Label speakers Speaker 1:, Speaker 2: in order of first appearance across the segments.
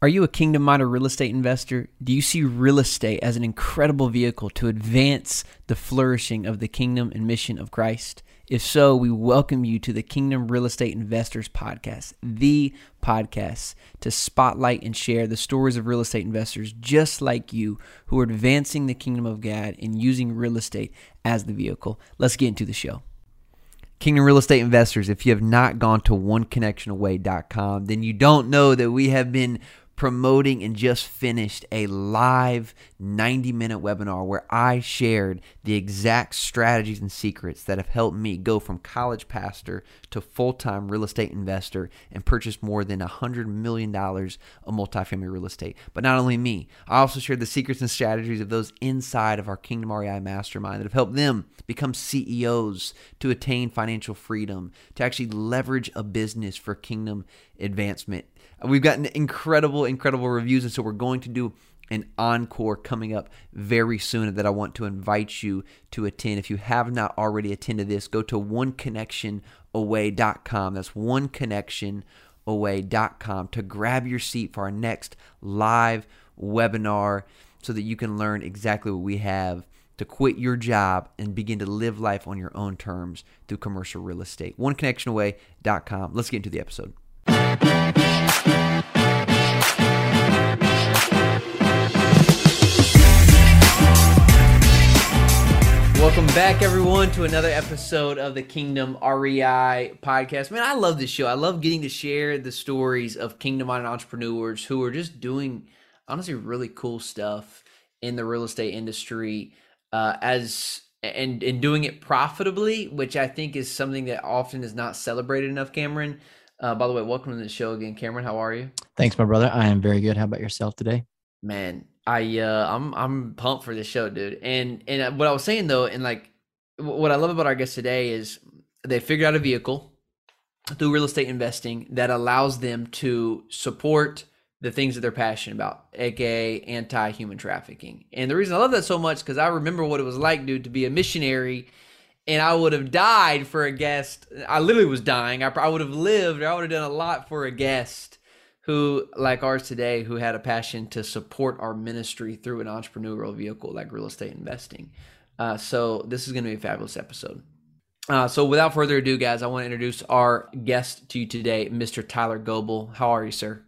Speaker 1: Are you a kingdom minded real estate investor? Do you see real estate as an incredible vehicle to advance the flourishing of the kingdom and mission of Christ? If so, we welcome you to the Kingdom Real Estate Investors Podcast, the podcast to spotlight and share the stories of real estate investors just like you who are advancing the kingdom of God and using real estate as the vehicle. Let's get into the show. Kingdom Real Estate Investors, if you have not gone to oneconnectionaway.com, then you don't know that we have been promoting and just finished a live 90 minute webinar where I shared the exact strategies and secrets that have helped me go from college pastor to full time real estate investor and purchase more than $100 million of multifamily real estate. But not only me, I also shared the secrets and strategies of those inside of our Kingdom REI mastermind that have helped them become CEOs to attain financial freedom, to actually leverage a business for kingdom advancement We've gotten incredible, incredible reviews, and so we're going to do an encore coming up very soon that I want to invite you to attend. If you have not already attended this, go to oneconnectionaway.com. That's oneconnectionaway.com to grab your seat for our next live webinar so that you can learn exactly what we have to quit your job and begin to live life on your own terms through commercial real estate. Oneconnectionaway.com. Let's get into the episode. Welcome back, everyone, to another episode of the Kingdom REI podcast. Man, I love this show. I love getting to share the stories of kingdom minded entrepreneurs who are just doing, honestly, really cool stuff in the real estate industry uh, as and and doing it profitably, which I think is something that often is not celebrated enough. Cameron, uh, by the way, welcome to the show again, Cameron. How are you?
Speaker 2: Thanks, my brother. I am very good. How about yourself today?
Speaker 1: Man, I uh, I'm I'm pumped for this show, dude. And and uh, what I was saying though, and like what I love about our guest today is they figured out a vehicle through real estate investing that allows them to support the things that they're passionate about, aka anti-human trafficking. And the reason I love that so much because I remember what it was like, dude, to be a missionary, and I would have died for a guest. I literally was dying. I, I would have lived, I would have done a lot for a guest who like ours today who had a passion to support our ministry through an entrepreneurial vehicle like real estate investing. Uh, so this is going to be a fabulous episode. Uh, so without further ado guys i want to introduce our guest to you today mr tyler goebel. How are you sir?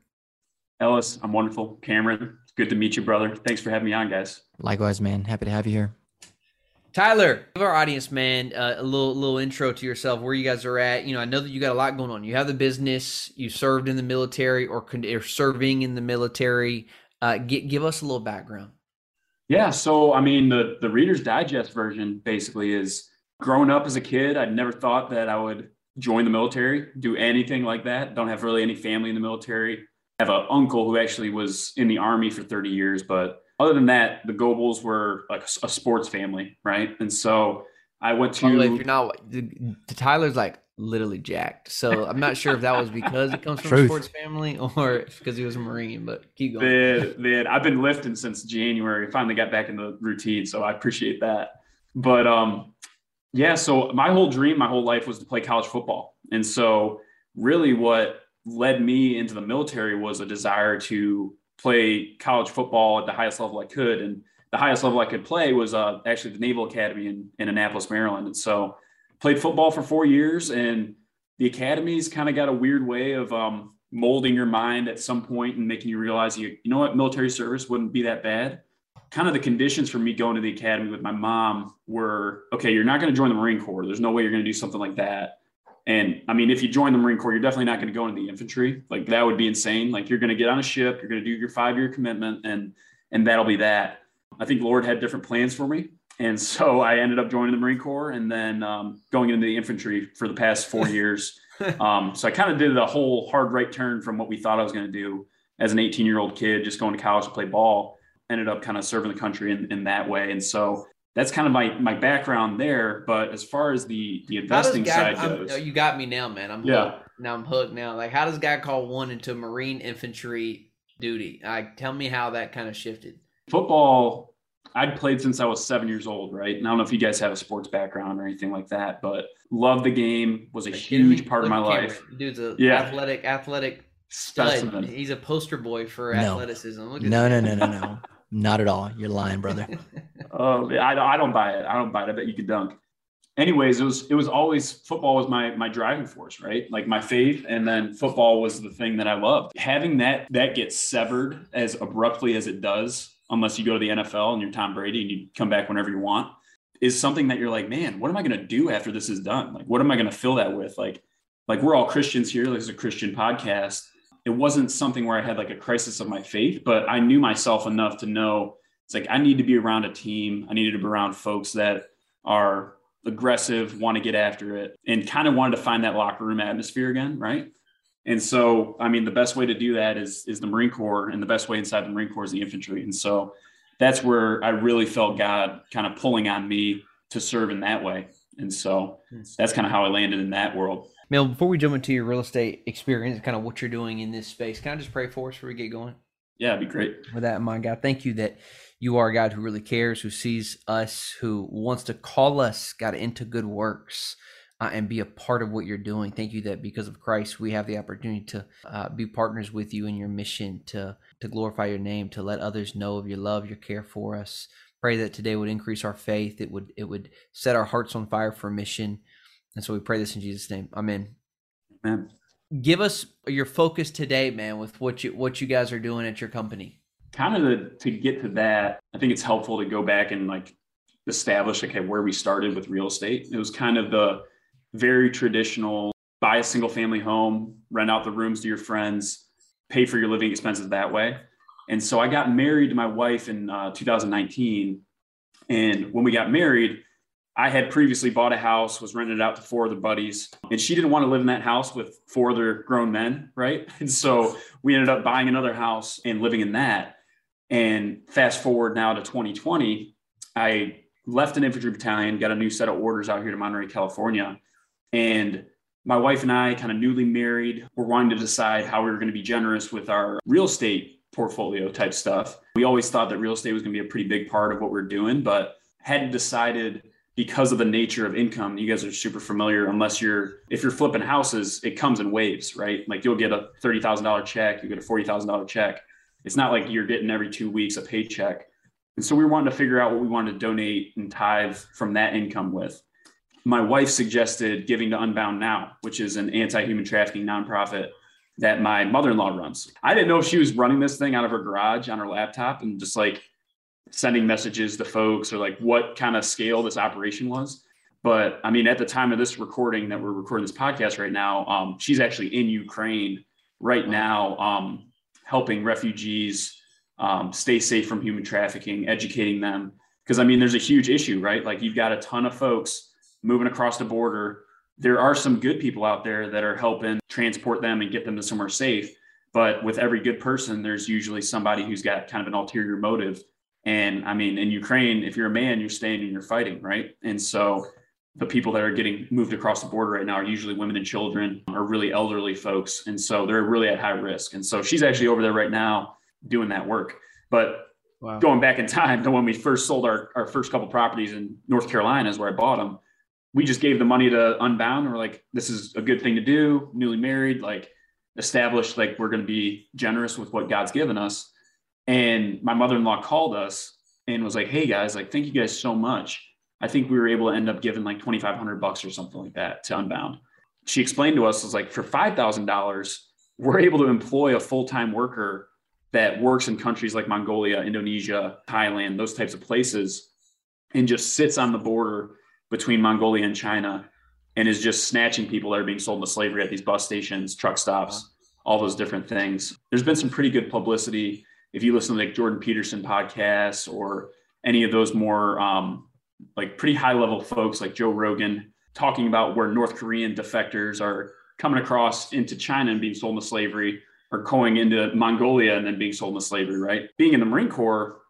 Speaker 3: Ellis i'm wonderful. Cameron good to meet you brother. Thanks for having me on guys.
Speaker 2: Likewise man. Happy to have you here
Speaker 1: Tyler, give our audience, man, uh, a little little intro to yourself, where you guys are at. You know, I know that you got a lot going on. You have the business, you served in the military, or, or serving in the military. Uh, give us a little background.
Speaker 3: Yeah, so I mean, the the Reader's Digest version basically is growing up as a kid. I'd never thought that I would join the military, do anything like that. Don't have really any family in the military. I have an uncle who actually was in the army for 30 years, but other than that, the Goebels were like a sports family, right? And so I went to.
Speaker 1: Well, if you're not, the Tyler's like literally jacked. So I'm not sure if that was because it comes from Truth. a sports family or because he was a Marine. But keep going.
Speaker 3: Then, then I've been lifting since January. Finally got back in the routine, so I appreciate that. But um, yeah. So my whole dream, my whole life was to play college football, and so really what led me into the military was a desire to play college football at the highest level I could. And the highest level I could play was uh, actually the Naval Academy in, in Annapolis, Maryland. And so played football for four years and the academies kind of got a weird way of um, molding your mind at some point and making you realize you, you know what, military service wouldn't be that bad. Kind of the conditions for me going to the academy with my mom were, okay, you're not going to join the Marine Corps. There's no way you're going to do something like that. And I mean, if you join the Marine Corps, you're definitely not going to go into the infantry. Like that would be insane. Like you're going to get on a ship, you're going to do your five year commitment, and and that'll be that. I think Lord had different plans for me, and so I ended up joining the Marine Corps and then um, going into the infantry for the past four years. Um, so I kind of did a whole hard right turn from what we thought I was going to do as an 18 year old kid, just going to college to play ball. Ended up kind of serving the country in, in that way, and so that's kind of my my background there. But as far as the the investing guy, side goes,
Speaker 1: I'm, you got me now, man. I'm yeah. Hooked. Now I'm hooked. Now, like, how does guy call one into Marine infantry duty? Like, tell me how that kind of shifted.
Speaker 3: Football. I'd played since I was seven years old, right? And I don't know if you guys have a sports background or anything like that, but love the game. Was a huge part of my life.
Speaker 1: Dude's a yeah. athletic, athletic
Speaker 3: specimen.
Speaker 1: He's a poster boy for
Speaker 2: No.
Speaker 1: athleticism. Look at
Speaker 2: No, no,
Speaker 1: that.
Speaker 2: no, no, no. Not at all. You're lying, brother.
Speaker 3: Oh, I, I don't buy it. I don't buy it. I bet you could dunk. Anyways, it was it was always football was my my driving force, right? Like my faith, and then football was the thing that I loved. Having that that get severed as abruptly as it does, unless you go to the NFL and you're Tom Brady and you come back whenever you want, is something that you're like, man, what am I going to do after this is done? Like, what am I going to fill that with? Like, like we're all Christians here. This is a Christian podcast. It wasn't something where I had like a crisis of my faith, but I knew myself enough to know it's like I need to be around a team. I needed to be around folks that are aggressive, want to get after it, and kind of wanted to find that locker room atmosphere again, right? And so, I mean, the best way to do that is is the Marine Corps, and the best way inside the Marine Corps is the infantry. And so, that's where I really felt God kind of pulling on me to serve in that way. And so, that's kind of how I landed in that world.
Speaker 1: Mel, before we jump into your real estate experience, kind of what you're doing in this space, can I just pray for us before we get going?
Speaker 3: Yeah, it'd be great.
Speaker 1: With that in mind, God, thank you that you are a God who really cares, who sees us, who wants to call us, God, into good works. Uh, and be a part of what you're doing. Thank you that because of Christ, we have the opportunity to uh, be partners with you in your mission to to glorify your name, to let others know of your love, your care for us. Pray that today would increase our faith. It would it would set our hearts on fire for mission. And so we pray this in Jesus' name. Amen.
Speaker 3: Man.
Speaker 1: Give us your focus today, man, with what you what you guys are doing at your company.
Speaker 3: Kind of to, to get to that, I think it's helpful to go back and like establish okay where we started with real estate. It was kind of the very traditional buy a single family home, rent out the rooms to your friends, pay for your living expenses that way. And so I got married to my wife in uh, 2019. And when we got married, I had previously bought a house, was renting it out to four other buddies, and she didn't want to live in that house with four other grown men, right? And so we ended up buying another house and living in that. And fast forward now to 2020, I left an infantry battalion, got a new set of orders out here to Monterey, California. And my wife and I, kind of newly married, were wanting to decide how we were going to be generous with our real estate portfolio type stuff. We always thought that real estate was going to be a pretty big part of what we're doing, but hadn't decided because of the nature of income. You guys are super familiar, unless you're, if you're flipping houses, it comes in waves, right? Like you'll get a $30,000 check, you get a $40,000 check. It's not like you're getting every two weeks a paycheck. And so we were wanting to figure out what we wanted to donate and tithe from that income with. My wife suggested giving to Unbound Now, which is an anti human trafficking nonprofit that my mother in law runs. I didn't know if she was running this thing out of her garage on her laptop and just like sending messages to folks or like what kind of scale this operation was. But I mean, at the time of this recording that we're recording this podcast right now, um, she's actually in Ukraine right now, um, helping refugees um, stay safe from human trafficking, educating them. Because I mean, there's a huge issue, right? Like you've got a ton of folks moving across the border. There are some good people out there that are helping transport them and get them to somewhere safe. But with every good person, there's usually somebody who's got kind of an ulterior motive. And I mean, in Ukraine, if you're a man, you're staying and you're fighting, right? And so the people that are getting moved across the border right now are usually women and children or really elderly folks. And so they're really at high risk. And so she's actually over there right now doing that work. But
Speaker 1: Wow.
Speaker 3: going back in time to when we first sold our, our first couple properties in North Carolina is where I bought them. We just gave the money to Unbound and we're like, this is a good thing to do, newly married, like established, like we're going to be generous with what God's given us. And my mother-in-law called us and was like, Hey guys, like, thank you guys so much. I think we were able to end up giving like 2,500 bucks or something like that to Unbound. She explained to us, was like, for $5,000, we're able to employ a full-time worker that works in countries like Mongolia, Indonesia, Thailand, those types of places, and just sits on the border between Mongolia and China and is just snatching people that are being sold into slavery at these bus stations, truck stops, all those different things. There's been some pretty good publicity. If you listen to like Jordan Peterson podcasts or any of those more um, like pretty high level folks like Joe Rogan talking about where North Korean defectors are coming across into China and being sold into slavery or going into Mongolia and then being sold into slavery, right? Being in the Marine Corps,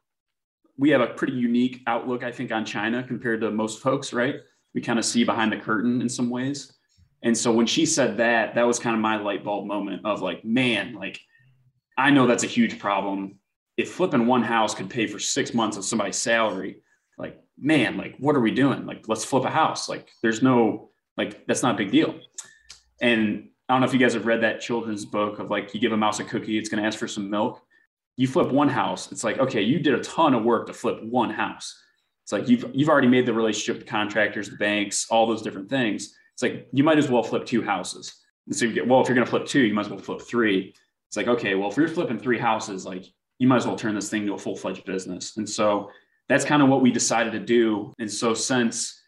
Speaker 3: we have a pretty unique outlook, I think, on China compared to most folks, right? We kind of see behind the curtain in some ways. And so when she said that, that was kind of my light bulb moment of like, man, like, I know that's a huge problem. If flipping one house could pay for six months of somebody's salary, like, man, like, what are we doing? Like, let's flip a house. Like, there's no, like, that's not a big deal. And I don't know if you guys have read that children's book of like you give a mouse a cookie, it's going to ask for some milk. You flip one house, it's like okay, you did a ton of work to flip one house. It's like you've you've already made the relationship with the contractors, the banks, all those different things. It's like you might as well flip two houses. And so you get well, if you're to flip two, you might as well flip three. It's like okay, well if you're flipping three houses, like you might as well turn this thing to a full fledged business. And so that's kind of what we decided to do. And so since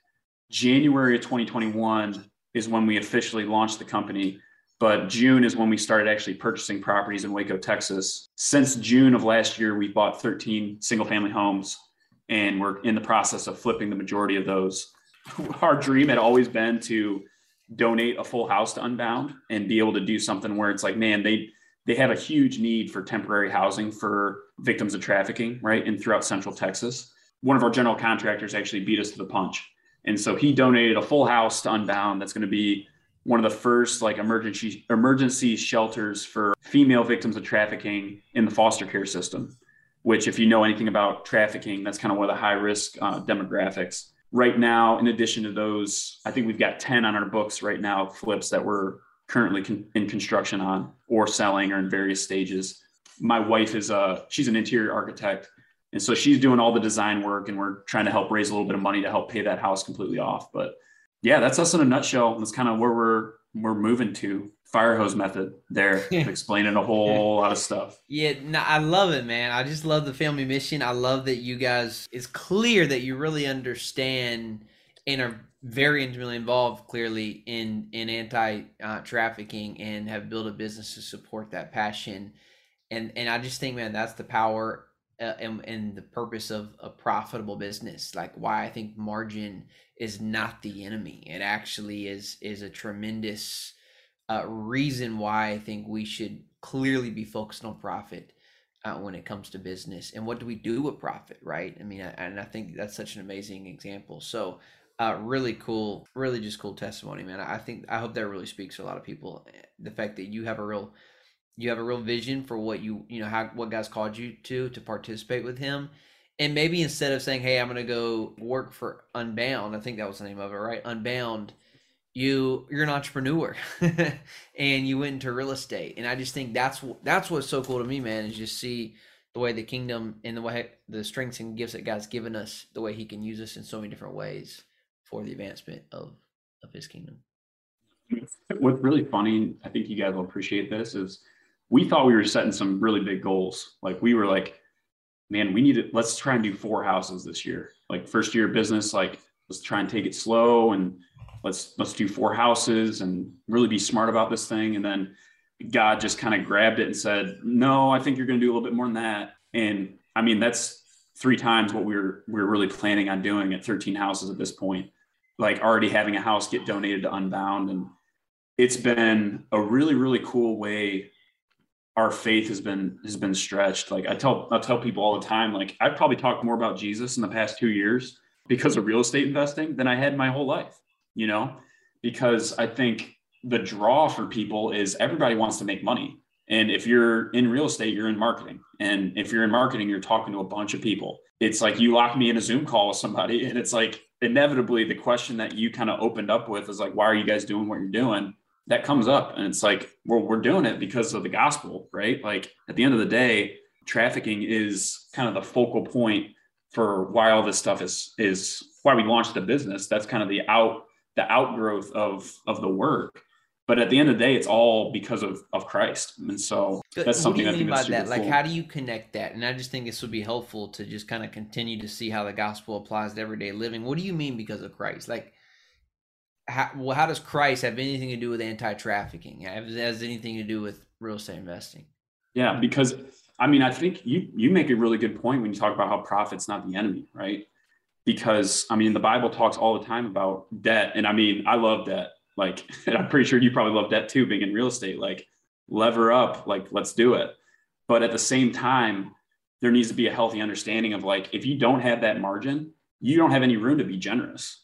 Speaker 3: January of 2021 is when we officially launched the company. But June is when we started actually purchasing properties in Waco, Texas. Since June of last year, we bought 13 single family homes and we're in the process of flipping the majority of those. Our dream had always been to donate a full house to Unbound and be able to do something where it's like, man, they they have a huge need for temporary housing for victims of trafficking, right? And throughout central Texas. One of our general contractors actually beat us to the punch. And so he donated a full house to Unbound that's going to be one of the first like emergency emergency shelters for female victims of trafficking in the foster care system which if you know anything about trafficking that's kind of one of the high risk uh, demographics right now in addition to those i think we've got 10 on our books right now flips that we're currently con- in construction on or selling or in various stages my wife is a she's an interior architect and so she's doing all the design work and we're trying to help raise a little bit of money to help pay that house completely off. But yeah, that's us in a nutshell. That's kind of where we're we're moving to. Fire hose method there, explaining a whole lot of stuff.
Speaker 1: Yeah, no, I love it, man. I just love the family mission. I love that you guys. It's clear that you really understand and are very intimately involved, clearly in in anti uh, trafficking, and have built a business to support that passion. And and I just think, man, that's the power uh, and, and the purpose of a profitable business. Like why i think margin is not the enemy. It actually is is a tremendous uh, reason why i think we should clearly be focused on profit uh, when it comes to business. And what do we do with profit right? I mean and i think that's such an amazing example. So uh, really cool really just cool testimony man i think i hope that really speaks to a lot of people the fact that you have a real you have a real vision for what you you know how what God's called you to to participate with Him, and maybe instead of saying, "Hey, I'm going to go work for Unbound," I think that was the name of it, right? Unbound. You you're an entrepreneur, and you went into real estate, and I just think that's that's what's so cool to me, man, is just see the way the kingdom and the way the strengths and gifts that God's given us, the way He can use us in so many different ways for the advancement of of His kingdom.
Speaker 3: What's really funny, I think you guys will appreciate this, is we thought we were setting some really big goals. Like we were like, man, we need to let's try and do four houses this year. Like first year business, like let's try and take it slow and let's let's do four houses and really be smart about this thing. And then God just kind of grabbed it and said, No, I think you're gonna do a little bit more than that. And I mean, that's three times what we were we were really planning on doing at 13 houses at this point. Like already having a house get donated to Unbound. And it's been a really, really cool way our faith has been has been stretched. Like I tell I tell people all the time, like I've probably talked more about Jesus in the past two years because of real estate investing than I had my whole life, you know, because I think the draw for people is everybody wants to make money. And if you're in real estate, you're in marketing. And if you're in marketing, you're talking to a bunch of people. It's like you lock me in a Zoom call with somebody, and it's like inevitably the question that you kind of opened up with is like, why are you guys doing what you're doing? that comes up and it's like well we're doing it because of the gospel right? Like at the end of the day trafficking is kind of the focal point for why all this stuff is is why we launched the business. That's kind of the out the outgrowth of of the work but at the end of the day it's all because of of christ and so that's something
Speaker 1: i think by that like how do you connect that and i just think this would be helpful to just kind of continue to see how the gospel applies to everyday living what do you mean because of christ like how, well, how does Christ have anything to do with anti-trafficking? Has, has anything to do with real estate investing?
Speaker 3: Yeah, because I mean, I think you you make a really good point when you talk about how profit's not the enemy, right? Because I mean, the Bible talks all the time about debt, and I mean, I love debt. Like, I'm pretty sure you probably love debt too, being in real estate. Like, lever up, like, let's do it. But at the same time, there needs to be a healthy understanding of like, if you don't have that margin, you don't have any room to be generous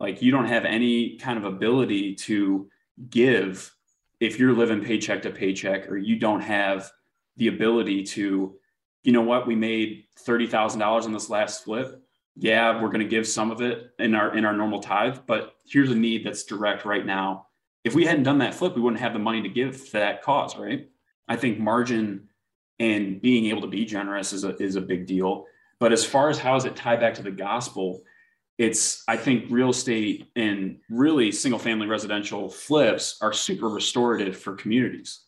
Speaker 3: like you don't have any kind of ability to give if you're living paycheck to paycheck or you don't have the ability to you know what we made $30,000 on this last flip yeah we're going to give some of it in our in our normal tithe but here's a need that's direct right now if we hadn't done that flip, we wouldn't have the money to give that cause, right? I think margin and being able to be generous is a, is a big deal. But as far as how does it tie back to the gospel, it's I think real estate and really single family residential flips are super restorative for communities.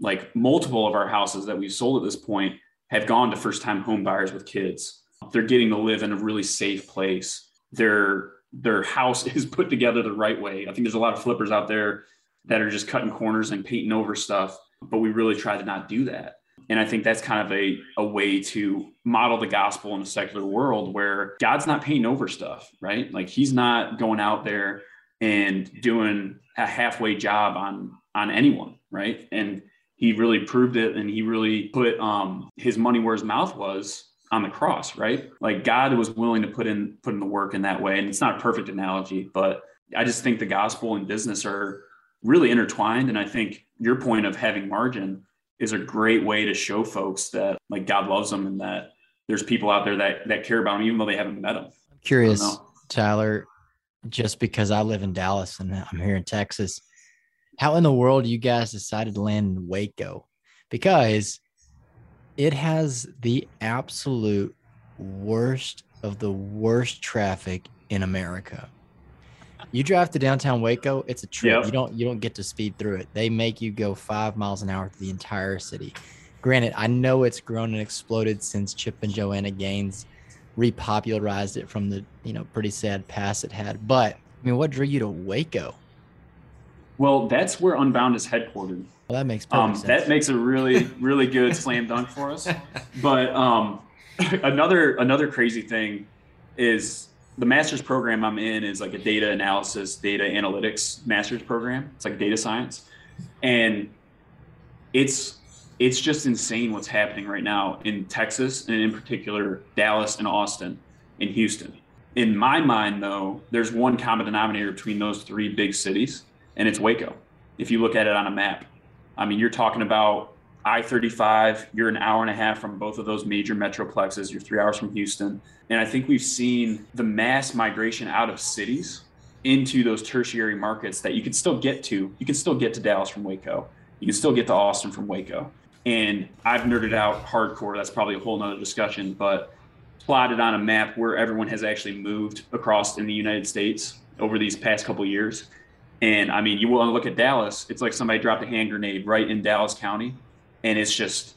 Speaker 3: Like multiple of our houses that we've sold at this point have gone to first time home buyers with kids. They're getting to live in a really safe place. Their their house is put together the right way. I think there's a lot of flippers out there that are just cutting corners and painting over stuff, but we really try to not do that. And I think that's kind of a, a way to model the gospel in a secular world where God's not painting over stuff, right? Like he's not going out there and doing a halfway job on on anyone, right? And he really proved it and he really put um his money where his mouth was on the cross, right? Like God was willing to put in put in the work in that way. And it's not a perfect analogy, but I just think the gospel and business are really intertwined. And I think your point of having margin is a great way to show folks that like God loves them and that there's people out there that that care about them even though they haven't met them.
Speaker 2: I'm curious, Tyler, just because I live in Dallas and I'm here in Texas, how in the world you guys decided to land in Waco? Because it has the absolute worst of the worst traffic in America. You drive to downtown Waco, it's a trip. Yep. You don't you don't get to speed through it. They make you go five miles an hour through the entire city. Granted, I know it's grown and exploded since Chip and Joanna Gaines repopularized it from the you know pretty sad past it had. But I mean, what drew you to Waco?
Speaker 3: Well, that's where Unbound is headquartered.
Speaker 2: Well, that makes um, sense.
Speaker 3: That makes a really really good slam dunk for us. But um, another another crazy thing is the master's program I'm in is like a data analysis, data analytics master's program. It's like data science. And it's it's just insane what's happening right now in Texas and in particular Dallas and Austin and Houston. In my mind though, there's one common denominator between those three big cities and it's Waco. If you look at it on a map. I mean, you're talking about I 35, you're an hour and a half from both of those major metroplexes. You're three hours from Houston. And I think we've seen the mass migration out of cities into those tertiary markets that you can still get to. You can still get to Dallas from Waco. You can still get to Austin from Waco. And I've nerded out hardcore. That's probably a whole nother discussion, but plotted on a map where everyone has actually moved across in the United States over these past couple years. And I mean, you want to look at Dallas, it's like somebody dropped a hand grenade right in Dallas County and it's just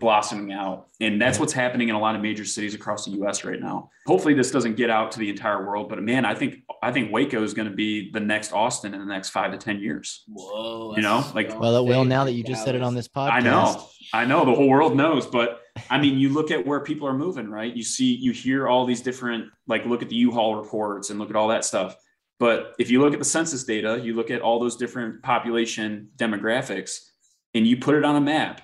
Speaker 3: blossoming out. And that's what's happening in a lot of major cities across the US right now. Hopefully this doesn't get out to the entire world, but man, I think I think Waco is going to be the next Austin in the next 5 to 10 years.
Speaker 1: Whoa.
Speaker 3: You know, like
Speaker 2: Well, well now that you just said it on this podcast.
Speaker 3: I know. I know the whole world knows, but I mean, you look at where people are moving, right? You see you hear all these different like look at the U-Haul reports and look at all that stuff. But if you look at the census data, you look at all those different population demographics, and you put it on a map,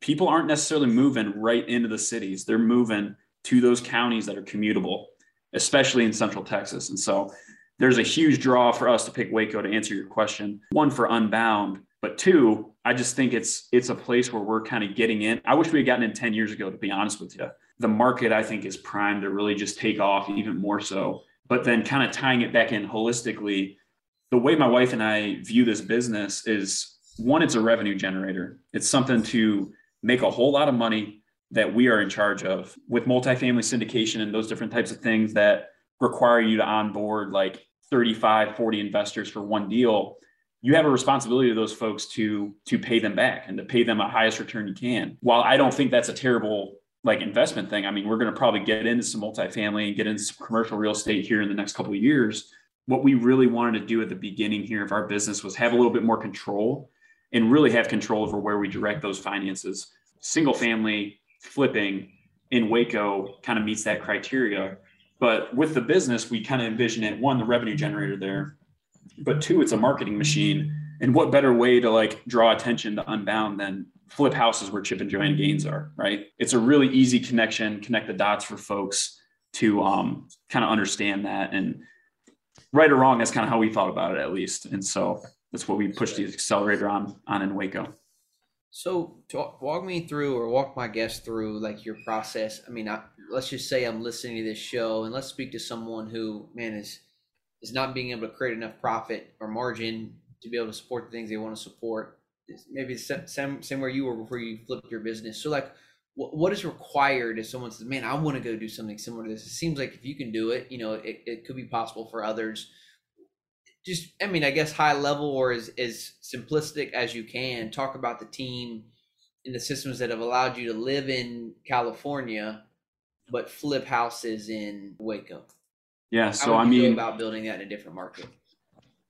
Speaker 3: people aren't necessarily moving right into the cities. They're moving to those counties that are commutable, especially in central Texas. And so there's a huge draw for us to pick Waco to answer your question. One for Unbound, but two, I just think it's it's a place where we're kind of getting in. I wish we had gotten in 10 years ago, to be honest with you. The market, I think, is primed to really just take off even more so. But then kind of tying it back in holistically, the way my wife and I view this business is one, it's a revenue generator. It's something to make a whole lot of money that we are in charge of with multifamily syndication and those different types of things that require you to onboard like 35, 40 investors for one deal. You have a responsibility to those folks to to pay them back and to pay them a highest return you can. While I don't think that's a terrible like investment thing, I mean, we're going to probably get into some multifamily and get into some commercial real estate here in the next couple of years. What we really wanted to do at the beginning here of our business was have a little bit more control and really have control over where we direct those finances. Single family flipping in Waco kind of meets that criteria. But with the business, we kind of envision it one, the revenue generator there, but two, it's a marketing machine. And what better way to like draw attention to Unbound than flip houses where Chip and Joanna Gaines are, right? It's a really easy connection, connect the dots for folks to um, kind of understand that. And right or wrong, that's kind of how we thought about it at least. And so that's what we pushed the accelerator on on in Waco.
Speaker 1: So talk, walk me through or walk my guests through like your process. I mean, I, let's just say I'm listening to this show and let's speak to someone who, man, is is not being able to create enough profit or margin to be able to support the things they want to support. Maybe same same where you were before you flipped your business. So like, what, what is required if someone says, "Man, I want to go do something similar to this"? It seems like if you can do it, you know, it, it could be possible for others. Just, I mean, I guess high level or as as simplistic as you can. Talk about the team and the systems that have allowed you to live in California, but flip houses in Waco.
Speaker 3: Yeah. So I mean,
Speaker 1: about building that in a different market.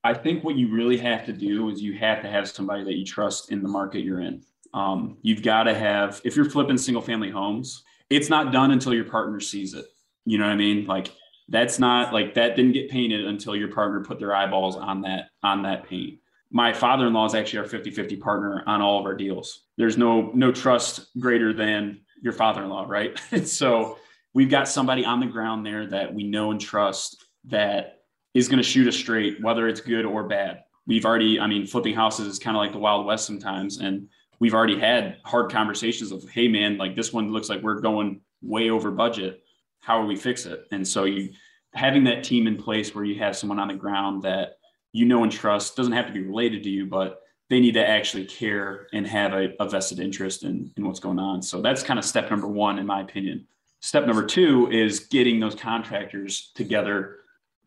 Speaker 3: I think what you really have to do is you have to have somebody that you trust in the market you're in. Um, you've got to have, if you're flipping single family homes, it's not done until your partner sees it. You know what I mean? Like that's not like that didn't get painted until your partner put their eyeballs on that, on that paint. My father-in-law is actually our 50-50 partner on all of our deals. There's no, no trust greater than your father-in-law. Right. so we've got somebody on the ground there that we know and trust that is going to shoot us straight, whether it's good or bad. We've already, I mean, flipping houses is kind of like the Wild West sometimes. And we've already had hard conversations of, hey, man, like this one looks like we're going way over budget. How do we fix it? And so you having that team in place where you have someone on the ground that you know and trust doesn't have to be related to you, but they need to actually care and have a, a vested interest in, in what's going on. So that's kind of step number one, in my opinion. Step number two is getting those contractors together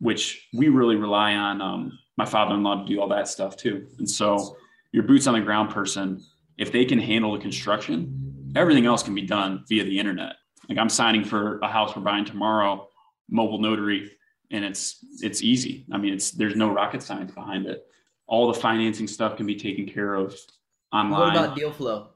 Speaker 3: which we really rely on um, my father-in-law to do all that stuff too. And so your boots on the ground person, if they can handle the construction, everything else can be done via the internet. Like I'm signing for a house we're buying tomorrow, mobile notary, and it's it's easy. I mean, it's there's no rocket science behind it. All the financing stuff can be taken care of online.
Speaker 1: What about deal flow?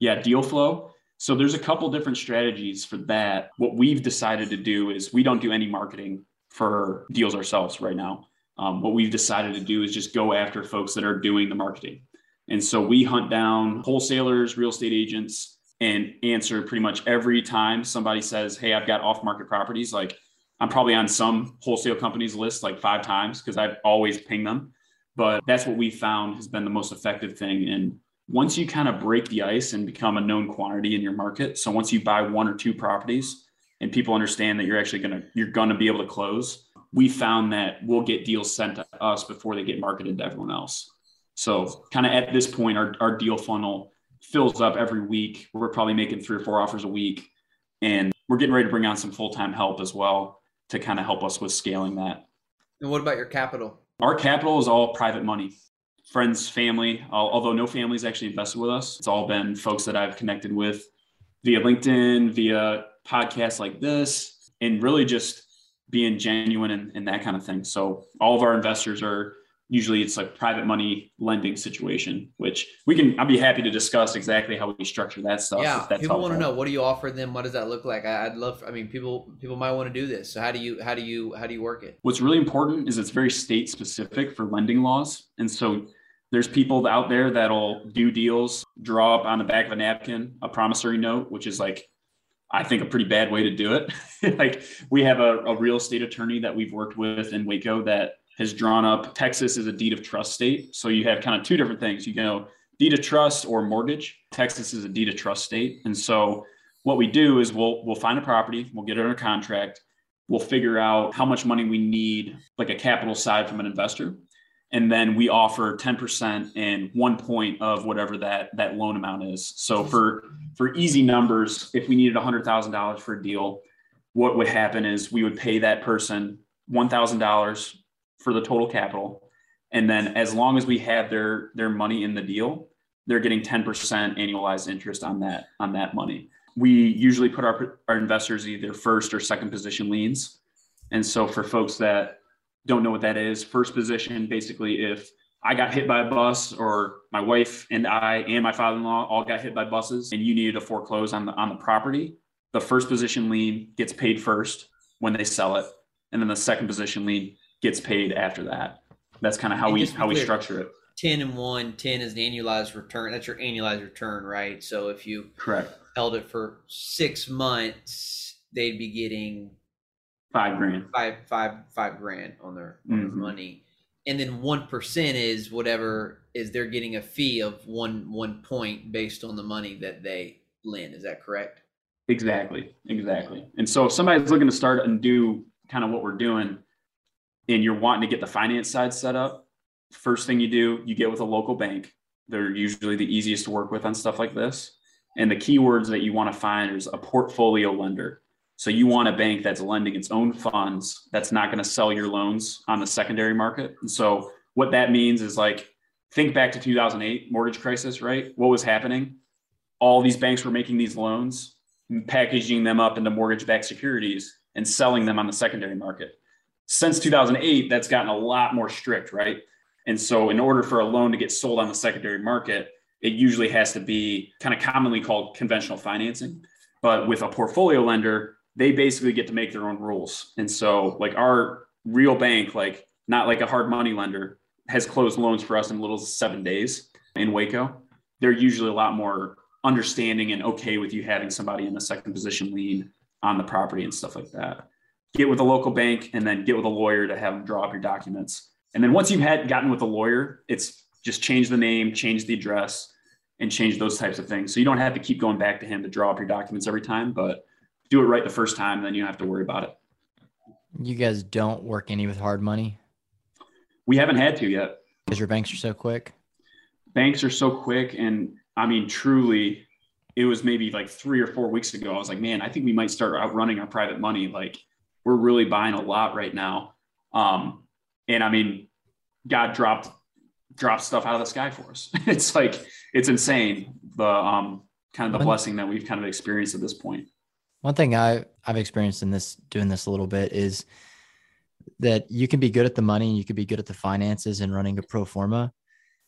Speaker 3: Yeah, deal flow. So there's a couple different strategies for that. What we've decided to do is we don't do any marketing for deals ourselves right now. Um, what we've decided to do is just go after folks that are doing the marketing. And so we hunt down wholesalers, real estate agents, and answer pretty much every time somebody says, Hey, I've got off market properties. Like I'm probably on some wholesale companies list like five times because I've always pinged them. But that's what we found has been the most effective thing. And once you kind of break the ice and become a known quantity in your market, so once you buy one or two properties, and people understand that you're actually going to you're going to be able to close we found that we'll get deals sent to us before they get marketed to everyone else. So kind of at this point our, our deal funnel fills up every week. We're probably making three or four offers a week and we're getting ready to bring on some full-time help as well to kind of help us with scaling that.
Speaker 1: And what about your capital?
Speaker 3: Our capital is all private money. Friends family although no families actually invested with us it's all been folks that i've connected with via linkedin via podcasts like this and really just being genuine and, and that kind of thing. So all of our investors are usually it's like private money lending situation, which we can, I'd be happy to discuss exactly how we structure that stuff.
Speaker 1: Yeah. People want to know, what do you offer them? What does that look like? I, would love, I mean, people, people might want to do this. So how do you, how do you, how do you work it?
Speaker 3: What's really important is it's very state specific for lending laws. And so there's people out there that'll do deals, draw up on the back of a napkin, a promissory note, which is like I think a pretty bad way to do it. like we have a, a, real estate attorney that we've worked with in Waco that has drawn up Texas is a deed of trust state. So you have kind of two different things. You know, deed of trust or mortgage. Texas is a deed of trust state. And so what we do is we'll we'll find a property, we'll get it under contract, we'll figure out how much money we need, like a capital side from an investor and then we offer 10% and one point of whatever that that loan amount is. So for for easy numbers if we needed $100000 for a deal what would happen is we would pay that person $1000 for the total capital. And then as long as we have their their money in the deal they're getting 10% annualized interest on that on that money. We usually put our, our investors either first or second position liens and so for folks that don't know what that is. First position, basically, if I got hit by a bus or my wife and I and my father-in-law all got hit by buses and you needed to foreclose on the on the property, the first position lien gets paid first when they sell it. And then the second position lien gets paid after that. That's kind of how and we how clear, we structure it.
Speaker 1: 10 and 1, 10 is the annualized return. That's your annualized return, right? So if you
Speaker 3: correct
Speaker 1: held it for six months, they'd be getting
Speaker 3: five grand,
Speaker 1: five five five grand on their, on mm-hmm. their money, and then one percent is whatever is they're getting a fee of one one point based on the money that they lend. Is that correct?
Speaker 3: Exactly, exactly. And so if somebody's looking to start and do kind of what we're doing, and you're wanting to get the finance side set up, first thing you do, you get with a local bank. They're usually the easiest to work with on stuff like this. And the keywords that you want to find is a portfolio lender. So you want a bank that's lending its own funds that's not going to sell your loans on the secondary market. And so what that means is like think back to 2008 mortgage crisis, right? What was happening? All these banks were making these loans, packaging them up into mortgage-backed securities and selling them on the secondary market. Since 2008, that's gotten a lot more strict, right? And so in order for a loan to get sold on the secondary market, it usually has to be kind of commonly called conventional financing. But with a portfolio lender, they basically get to make their own rules. And so, like our real bank, like not like a hard money lender, has closed loans for us in little seven days in Waco. They're usually a lot more understanding and okay with you having somebody in the second position lien on the property and stuff like that. Get with a local bank and then get with a lawyer to have them draw up your documents. And then once you've had gotten with a lawyer, it's just change the name, change the address, and change those types of things. So you don't have to keep going back to him to draw up your documents every time, but do it right the first time, then you don't have to worry about it.
Speaker 2: You guys don't work any with hard money?
Speaker 3: We haven't had to yet.
Speaker 2: Because your banks are so quick?
Speaker 3: Banks are so quick. And I mean, truly, it was maybe like three or four weeks ago. I was like, man, I think we might start outrunning our private money. Like, we're really buying a lot right now. Um, and I mean, God dropped dropped stuff out of the sky for us. it's like it's insane the um kind of the blessing that we've kind of experienced at this point.
Speaker 2: One thing I I've experienced in this doing this a little bit is that you can be good at the money and you can be good at the finances and running a pro forma.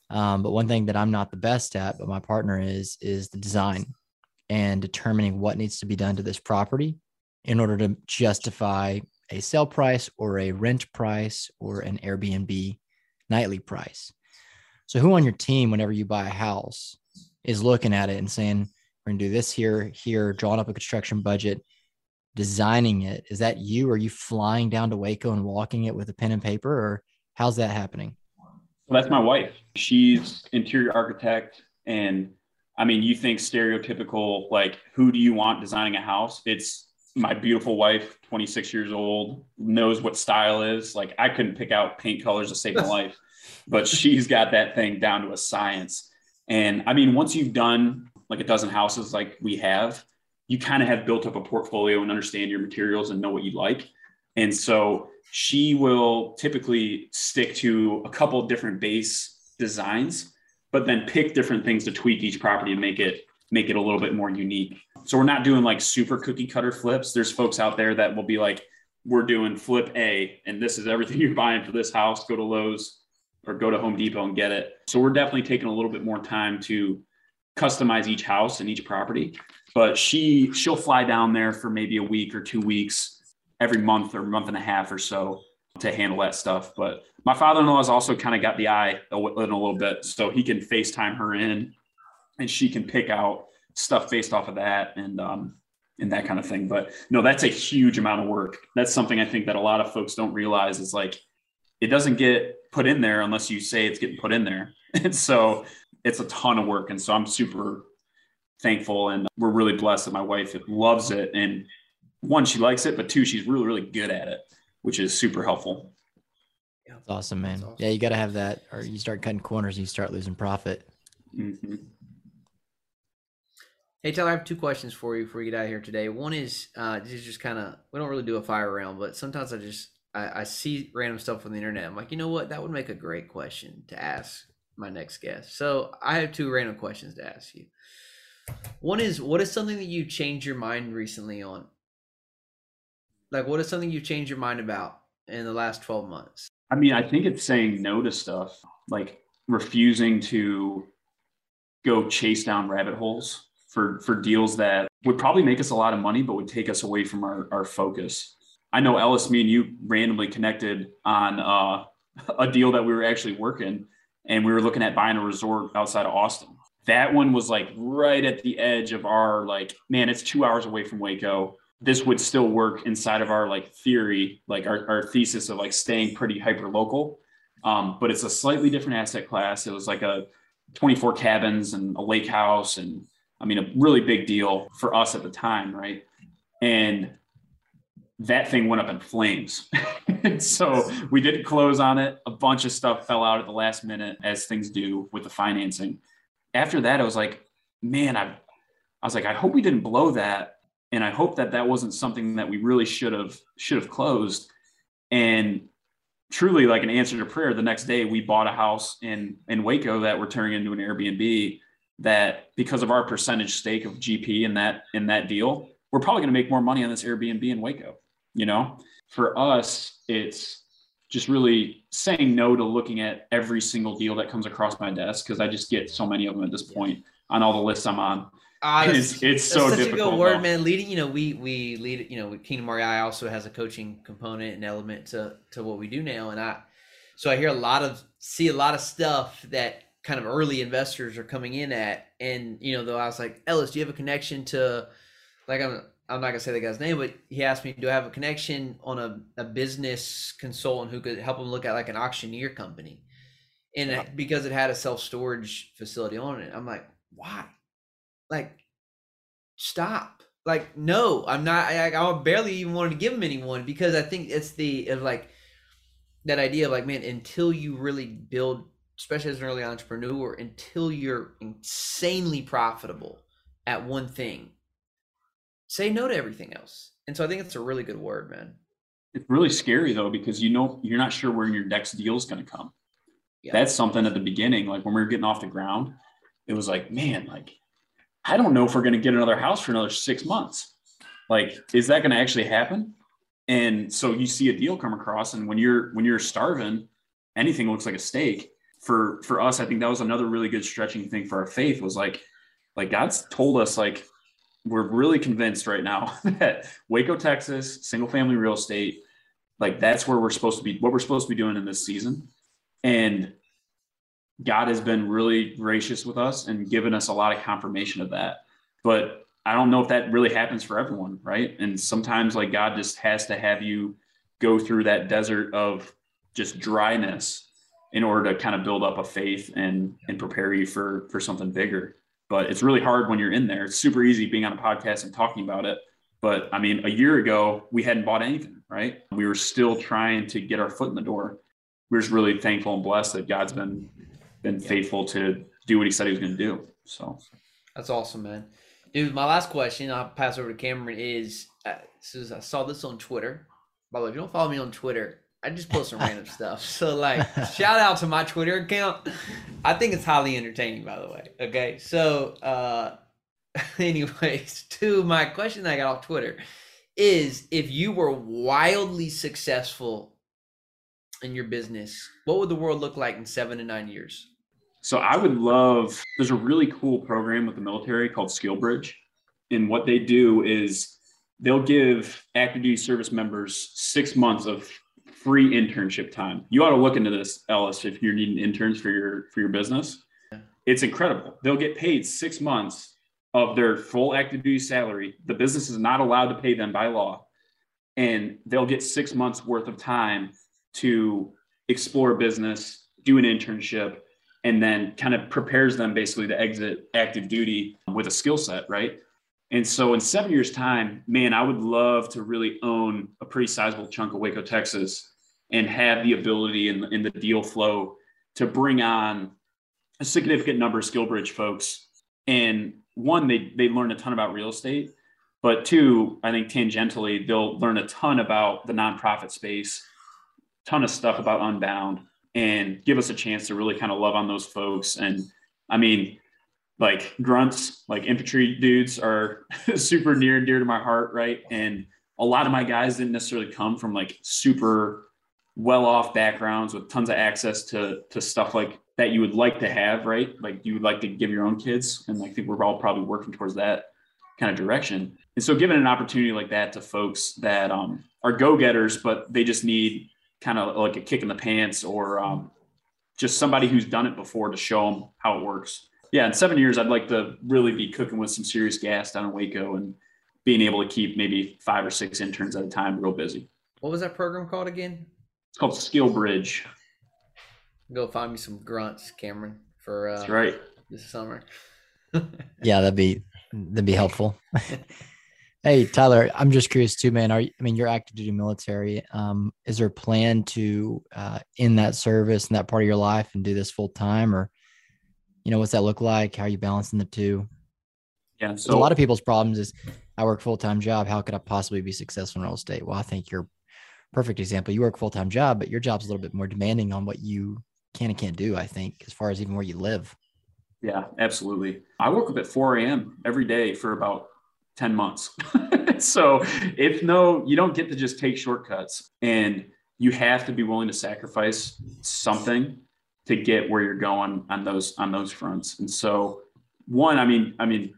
Speaker 2: Um, but one thing that I'm not the best at, but my partner is, is the design and determining what needs to be done to this property in order to justify a sale price or a rent price or an Airbnb nightly price. So, who on your team, whenever you buy a house, is looking at it and saying, we're going to do this here, here, drawing up a construction budget, designing it? Is that you? Are you flying down to Waco and walking it with a pen and paper, or how's that happening?
Speaker 3: Well, that's my wife. She's interior architect. And I mean, you think stereotypical, like, who do you want designing a house? It's my beautiful wife, 26 years old, knows what style is. Like, I couldn't pick out paint colors to save my life, but she's got that thing down to a science. And I mean, once you've done like a dozen houses like we have, you kind of have built up a portfolio and understand your materials and know what you like. And so she will typically stick to a couple different base designs, but then pick different things to tweak each property and make it make it a little bit more unique. So we're not doing like super cookie cutter flips. There's folks out there that will be like, we're doing flip A, and this is everything you're buying for this house. Go to Lowe's or go to Home Depot and get it. So we're definitely taking a little bit more time to customize each house and each property. But she she'll fly down there for maybe a week or two weeks every month or month and a half or so to handle that stuff. But my father-in-law has also kind of got the eye in a little bit, so he can FaceTime her in, and she can pick out stuff based off of that and um, and that kind of thing. But no, that's a huge amount of work. That's something I think that a lot of folks don't realize is like it doesn't get put in there unless you say it's getting put in there, and so it's a ton of work. And so I'm super thankful and we're really blessed that my wife loves it and one she likes it but two she's really really good at it which is super helpful
Speaker 2: yeah that's awesome man that's awesome. yeah you got to have that or you start cutting corners and you start losing profit mm-hmm.
Speaker 1: hey tyler i have two questions for you before we get out of here today one is uh this is just kind of we don't really do a fire round but sometimes i just I, I see random stuff on the internet i'm like you know what that would make a great question to ask my next guest so i have two random questions to ask you one is what is something that you changed your mind recently on? Like what is something you changed your mind about in the last 12 months?
Speaker 3: I mean, I think it's saying no to stuff, like refusing to go chase down rabbit holes for for deals that would probably make us a lot of money but would take us away from our, our focus. I know Ellis, me and you randomly connected on uh, a deal that we were actually working and we were looking at buying a resort outside of Austin. That one was like right at the edge of our like man it's two hours away from waco. This would still work inside of our like theory like our, our thesis of like staying pretty hyper local um, but it's a slightly different asset class. It was like a 24 cabins and a lake house and i mean a really big deal for us at the time right? And that thing went up in flames. so we didn't close on it. A bunch of stuff fell out at the last minute, as things do with the financing. After that, I was like, man, I, I was like, I hope we didn't blow that, and I hope that that wasn't something that we really should have should have closed. And truly, like an answer to prayer, the next day we bought a house in in Waco that we're turning into an Airbnb. That because of our percentage stake of GP in that in that deal, we're probably going to make more money on this Airbnb in Waco you know? For us it's just really saying no to looking at every single deal that comes across my desk because i just get so many of them at this point on all the lists i'm on. Uh, it's, it's so such difficult,
Speaker 1: a good word, though. man. Leading, you know, we we lead, you know, Kingdom REI also has a coaching component and element to to what we do now, and I, so I hear a lot of see a lot of stuff that kind of early investors are coming in at, and you know, though I was like, Ellis, do you have a connection to, like I'm I'm not gonna say the guy's name, but he asked me, do I have a connection on a, a business consultant who could help him look at like an auctioneer company? And yeah. because it had a self storage facility on it, I'm like, why? Like, stop. Like, no, I'm not. I, I barely even wanted to give him anyone because I think it's the of like that idea of like, man, until you really build, especially as an early entrepreneur, until you're insanely profitable at one thing say no to everything else. And so I think it's a really good word, man.
Speaker 3: It's really scary though, because you know you're not sure where your next deal is going to come. Yeah. That's something at the beginning, like when we were getting off the ground, it was like, man, like I don't know if we're going to get another house for another six months. Like, is that going to actually happen? And so you see a deal come across, and when you're when you're starving, anything looks like a steak. For for us, I think that was another really good stretching thing for our faith was like, like God's told us like we're really convinced right now that Waco, Texas, single family real estate, like that's where we're supposed to be, what we're supposed to be doing in this season. And God has been really gracious with us and given us a lot of confirmation of that. But I don't know if that really happens for everyone, right? And sometimes like God just has to have you go through that desert of just dryness in order to kind of build up a faith and and prepare you for for something bigger but it's really hard when you're in there. It's super easy being on a podcast and talking about it. But I mean, a year ago, we hadn't bought anything, right? We were still trying to get our foot in the door. We're just really thankful and blessed that God's been been faithful to do what he said he was going to do. So
Speaker 1: that's awesome, man. Dude, my last question, I'll pass over to Cameron, is uh, I saw this on Twitter. By the way, if you don't follow me on Twitter, I just post some random stuff. So like shout out to my Twitter account. I think it's highly entertaining by the way. Okay. So uh anyways, to my question that I got off Twitter is if you were wildly successful in your business, what would the world look like in 7 to 9 years?
Speaker 3: So I would love there's a really cool program with the military called SkillBridge. And what they do is they'll give active duty service members 6 months of free internship time. You ought to look into this, Ellis, if you're needing interns for your for your business. It's incredible. They'll get paid six months of their full active duty salary. The business is not allowed to pay them by law. And they'll get six months worth of time to explore business, do an internship, and then kind of prepares them basically to exit active duty with a skill set, right? And so in seven years' time, man, I would love to really own a pretty sizable chunk of Waco, Texas, and have the ability in, in the deal flow to bring on a significant number of SkillBridge folks. And one, they they learn a ton about real estate, but two, I think tangentially they'll learn a ton about the nonprofit space, ton of stuff about Unbound, and give us a chance to really kind of love on those folks. And I mean, like grunts, like infantry dudes are super near and dear to my heart, right? And a lot of my guys didn't necessarily come from like super well off backgrounds with tons of access to to stuff like that you would like to have, right? Like you would like to give your own kids. And I think we're all probably working towards that kind of direction. And so giving an opportunity like that to folks that um, are go-getters, but they just need kind of like a kick in the pants or um, just somebody who's done it before to show them how it works yeah, in seven years, I'd like to really be cooking with some serious gas down in Waco and being able to keep maybe five or six interns at a time real busy.
Speaker 1: What was that program called again?
Speaker 3: It's called SkillBridge.
Speaker 1: Go find me some grunts, Cameron, for
Speaker 3: uh, That's right
Speaker 1: this summer.
Speaker 2: yeah, that'd be that'd be helpful. Hey Tyler, I'm just curious too, man. Are you, I mean you're active duty military? Um, is there a plan to uh, end that service and that part of your life and do this full time, or you know what's that look like? How are you balancing the two?
Speaker 3: Yeah,
Speaker 2: so a lot of people's problems is I work full time job. How could I possibly be successful in real estate? Well, I think you're perfect example. You work full time job, but your job's a little bit more demanding on what you can and can't do. I think as far as even where you live.
Speaker 3: Yeah, absolutely. I woke up at 4 a.m. every day for about 10 months. so if no, you don't get to just take shortcuts and you have to be willing to sacrifice something to get where you're going on those on those fronts. And so one, I mean, I mean,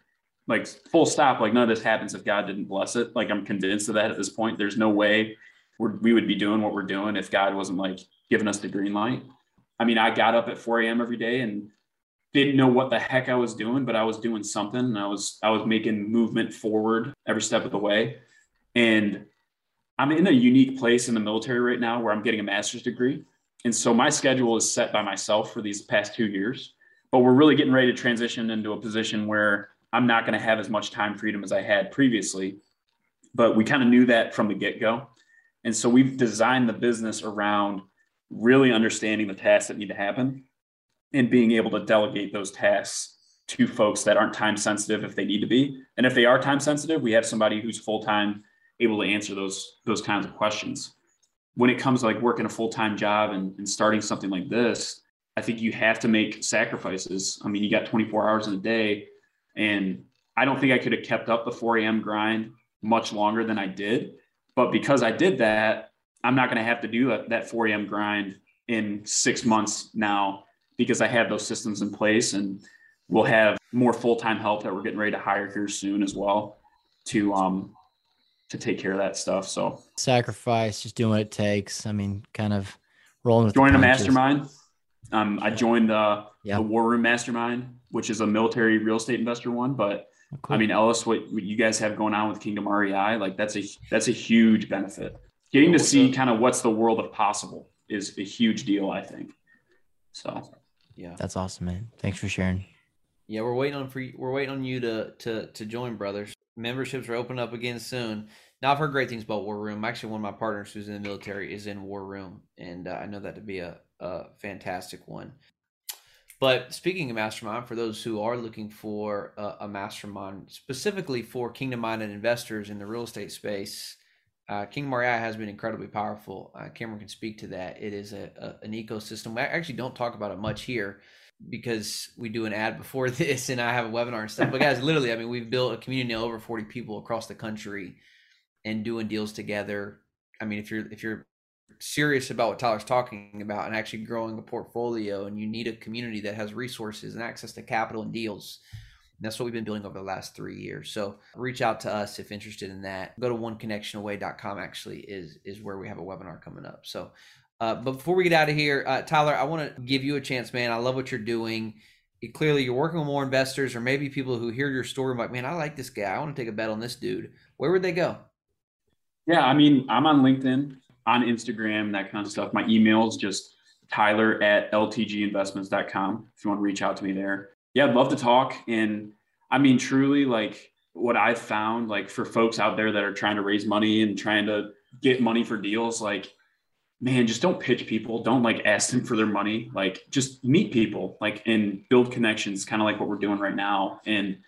Speaker 3: like full stop, like none of this happens if God didn't bless it. Like I'm convinced of that at this point. There's no way we would be doing what we're doing if God wasn't like giving us the green light. I mean, I got up at 4 a.m. every day and didn't know what the heck I was doing, but I was doing something and I was I was making movement forward every step of the way. And I'm in a unique place in the military right now where I'm getting a master's degree. And so my schedule is set by myself for these past two years. But we're really getting ready to transition into a position where I'm not going to have as much time freedom as I had previously. But we kind of knew that from the get go. And so we've designed the business around really understanding the tasks that need to happen and being able to delegate those tasks to folks that aren't time sensitive if they need to be. And if they are time sensitive, we have somebody who's full time able to answer those those kinds of questions. When it comes to like working a full time job and, and starting something like this, I think you have to make sacrifices. I mean, you got 24 hours in a day, and I don't think I could have kept up the 4 a.m. grind much longer than I did. But because I did that, I'm not going to have to do that, that 4 a.m. grind in six months now because I have those systems in place and we'll have more full-time help that we're getting ready to hire here soon as well to um to take care of that stuff. So
Speaker 2: sacrifice, just doing what it takes. I mean, kind of rolling with
Speaker 3: joining a mastermind. Um, I joined uh, yep. the War Room Mastermind, which is a military real estate investor one. But oh, cool. I mean, Ellis, what, what, you guys have going on with Kingdom REI, like that's a that's a huge benefit. Getting to see kind of what's the world of possible is a huge deal, I think. So
Speaker 2: yeah. That's awesome, man. Thanks for sharing.
Speaker 1: Yeah, we're waiting on for we're waiting on you to to to join, brothers. Memberships are opening up again soon. Now I've heard great things about War Room. Actually, one of my partners who's in the military is in War Room, and uh, I know that to be a, a fantastic one. But speaking of mastermind, for those who are looking for a, a mastermind specifically for kingdom minded investors in the real estate space, uh, Kingdom REI has been incredibly powerful. Uh, Cameron can speak to that. It is a, a, an ecosystem. I actually don't talk about it much here because we do an ad before this and I have a webinar and stuff. But guys, literally, I mean, we've built a community of over 40 people across the country and doing deals together. I mean, if you're if you're serious about what Tyler's talking about and actually growing a portfolio and you need a community that has resources and access to capital and deals, that's what we've been building over the last three years. So reach out to us if interested in that. Go to oneconnectionaway.com actually is is where we have a webinar coming up. So uh, but before we get out of here, uh, Tyler, I want to give you a chance, man. I love what you're doing. Clearly, you're working with more investors, or maybe people who hear your story like, "Man, I like this guy. I want to take a bet on this dude." Where would they go?
Speaker 3: Yeah, I mean, I'm on LinkedIn, on Instagram, that kind of stuff. My email is just Tyler at ltginvestments.com. If you want to reach out to me there, yeah, I'd love to talk. And I mean, truly, like what I've found, like for folks out there that are trying to raise money and trying to get money for deals, like, man, just don't pitch people. Don't like ask them for their money. Like, just meet people, like, and build connections, kind of like what we're doing right now. And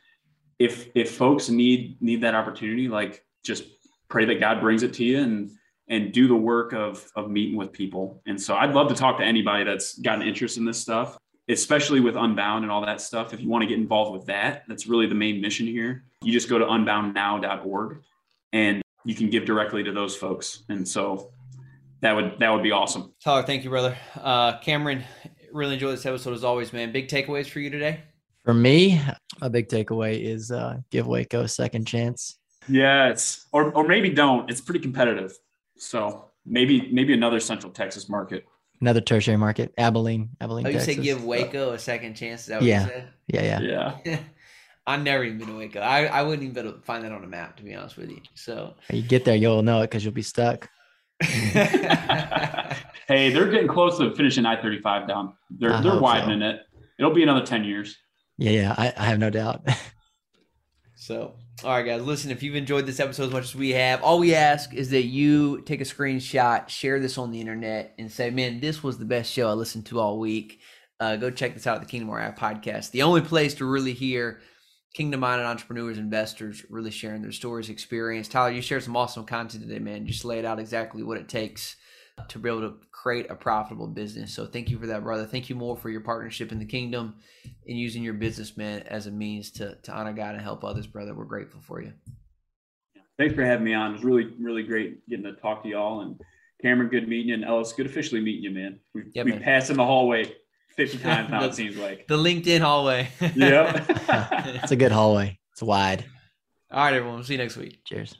Speaker 3: if if folks need need that opportunity, like, just pray that God brings it to you and and do the work of of meeting with people. And so I'd love to talk to anybody that's got an interest in this stuff especially with Unbound and all that stuff. If you want to get involved with that, that's really the main mission here. You just go to unboundnow.org and you can give directly to those folks. And so that would that would be awesome.
Speaker 1: Tyler, thank you, brother. Uh, Cameron, really enjoyed this episode as always, man. Big takeaways for you today?
Speaker 2: For me, a big takeaway is uh, give Waco a second chance.
Speaker 3: Yes, or or maybe don't. It's pretty competitive. So maybe maybe another Central Texas market
Speaker 2: another tertiary market, Abilene, Abilene.
Speaker 1: Oh, you
Speaker 2: Texas.
Speaker 1: say give Waco a second chance?
Speaker 2: yeah. yeah, yeah,
Speaker 3: yeah,
Speaker 1: I've never even been to Waco. I, I wouldn't even be able to find that on a map, to be honest with you. So
Speaker 2: you get there, you'll know it because you'll be stuck.
Speaker 3: hey, they're getting close to finishing I thirty five down. They're I they're widening so. it. It'll be another ten years.
Speaker 2: Yeah, yeah, I, I have no doubt.
Speaker 1: so All right, guys, listen, if you've enjoyed this episode as much as we have, all we ask is that you take a screenshot, share this on the internet, and say, man, this was the best show I listened to all week. Uh, go check this out at the Kingdom REI podcast, the only place to really hear kingdom minded entrepreneurs, investors really sharing their stories, experience. Tyler, you shared some awesome content today, man. Just laid out exactly what it takes to be able to create a profitable business. So thank you for that, brother. Thank you more for your partnership in the kingdom and using your business, man, as a means to, to honor God and help others, brother. We're grateful for you.
Speaker 3: Thanks for having me on. It was really, really great getting to talk to y'all. And Cameron, good meeting you. And Ellis, good officially meeting you, man. We, yeah, we man. passed in the hallway 50 times now, it seems like.
Speaker 1: The LinkedIn hallway.
Speaker 3: yep.
Speaker 2: it's a good hallway. It's wide.
Speaker 1: All right, everyone. We'll see you next week.
Speaker 2: Cheers.